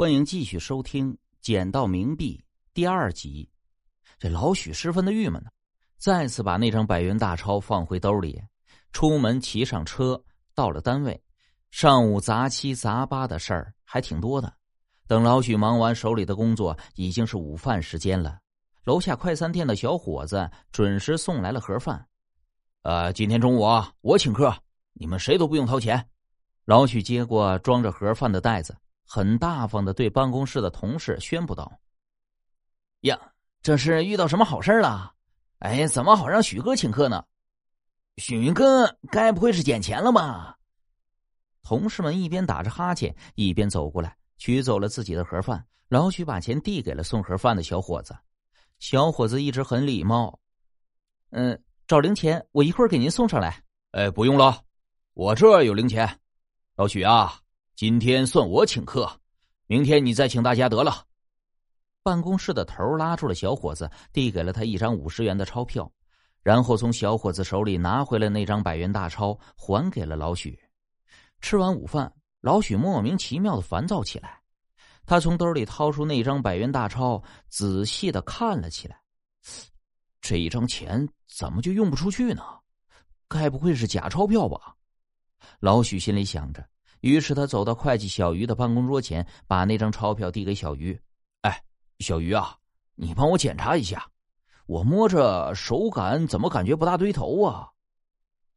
欢迎继续收听《捡到冥币》第二集。这老许十分的郁闷呢，再次把那张百元大钞放回兜里，出门骑上车，到了单位。上午杂七杂八的事儿还挺多的。等老许忙完手里的工作，已经是午饭时间了。楼下快餐店的小伙子准时送来了盒饭。呃，今天中午，我请客，你们谁都不用掏钱。老许接过装着盒饭的袋子。很大方的对办公室的同事宣布道：“呀，这是遇到什么好事了？哎，怎么好让许哥请客呢？许哥该不会是捡钱了吧？”同事们一边打着哈欠，一边走过来，取走了自己的盒饭。老许把钱递给了送盒饭的小伙子，小伙子一直很礼貌：“嗯，找零钱，我一会儿给您送上来。”“哎，不用了，我这有零钱。”老许啊。今天算我请客，明天你再请大家得了。办公室的头拉住了小伙子，递给了他一张五十元的钞票，然后从小伙子手里拿回了那张百元大钞，还给了老许。吃完午饭，老许莫名其妙的烦躁起来，他从兜里掏出那张百元大钞，仔细的看了起来。这一张钱怎么就用不出去呢？该不会是假钞票吧？老许心里想着。于是他走到会计小鱼的办公桌前，把那张钞票递给小鱼。“哎，小鱼啊，你帮我检查一下，我摸着手感怎么感觉不大对头啊？”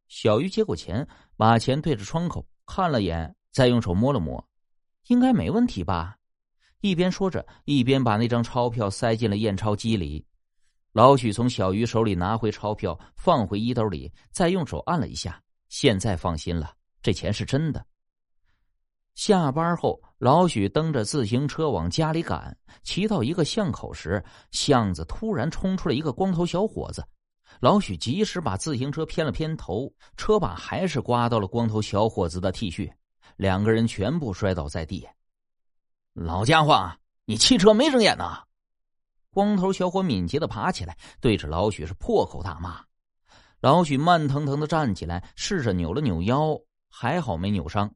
小鱼接过钱，把钱对着窗口看了眼，再用手摸了摸，应该没问题吧？一边说着，一边把那张钞票塞进了验钞机里。老许从小鱼手里拿回钞票，放回衣兜里，再用手按了一下，现在放心了，这钱是真的。下班后，老许蹬着自行车往家里赶。骑到一个巷口时，巷子突然冲出了一个光头小伙子。老许及时把自行车偏了偏头，车把还是刮到了光头小伙子的 T 恤，两个人全部摔倒在地。老家伙，你汽车没睁眼呐！光头小伙敏捷的爬起来，对着老许是破口大骂。老许慢腾腾的站起来，试着扭了扭腰，还好没扭伤。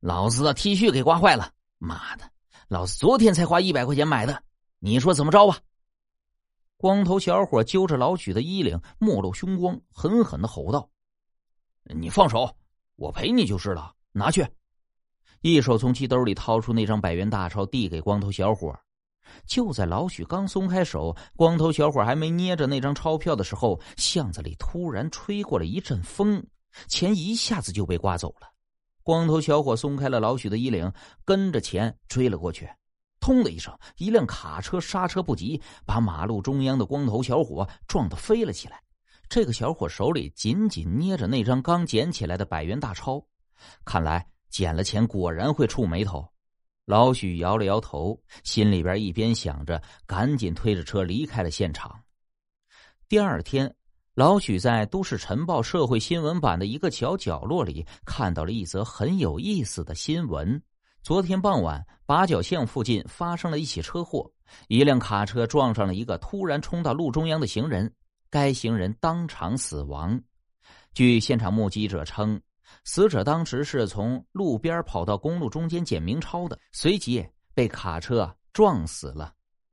老子的 T 恤给刮坏了！妈的，老子昨天才花一百块钱买的，你说怎么着吧？光头小伙揪着老许的衣领，目露凶光，狠狠的吼道：“你放手，我赔你就是了。拿去！”一手从其兜里掏出那张百元大钞，递给光头小伙。就在老许刚松开手，光头小伙还没捏着那张钞票的时候，巷子里突然吹过了一阵风，钱一下子就被刮走了。光头小伙松开了老许的衣领，跟着钱追了过去。砰的一声，一辆卡车刹车不及，把马路中央的光头小伙撞得飞了起来。这个小伙手里紧紧捏着那张刚捡起来的百元大钞，看来捡了钱果然会触霉头。老许摇了摇头，心里边一边想着，赶紧推着车离开了现场。第二天。老许在《都市晨报》社会新闻版的一个小角落里看到了一则很有意思的新闻。昨天傍晚，八角巷附近发生了一起车祸，一辆卡车撞上了一个突然冲到路中央的行人，该行人当场死亡。据现场目击者称，死者当时是从路边跑到公路中间捡明钞的，随即被卡车撞死了。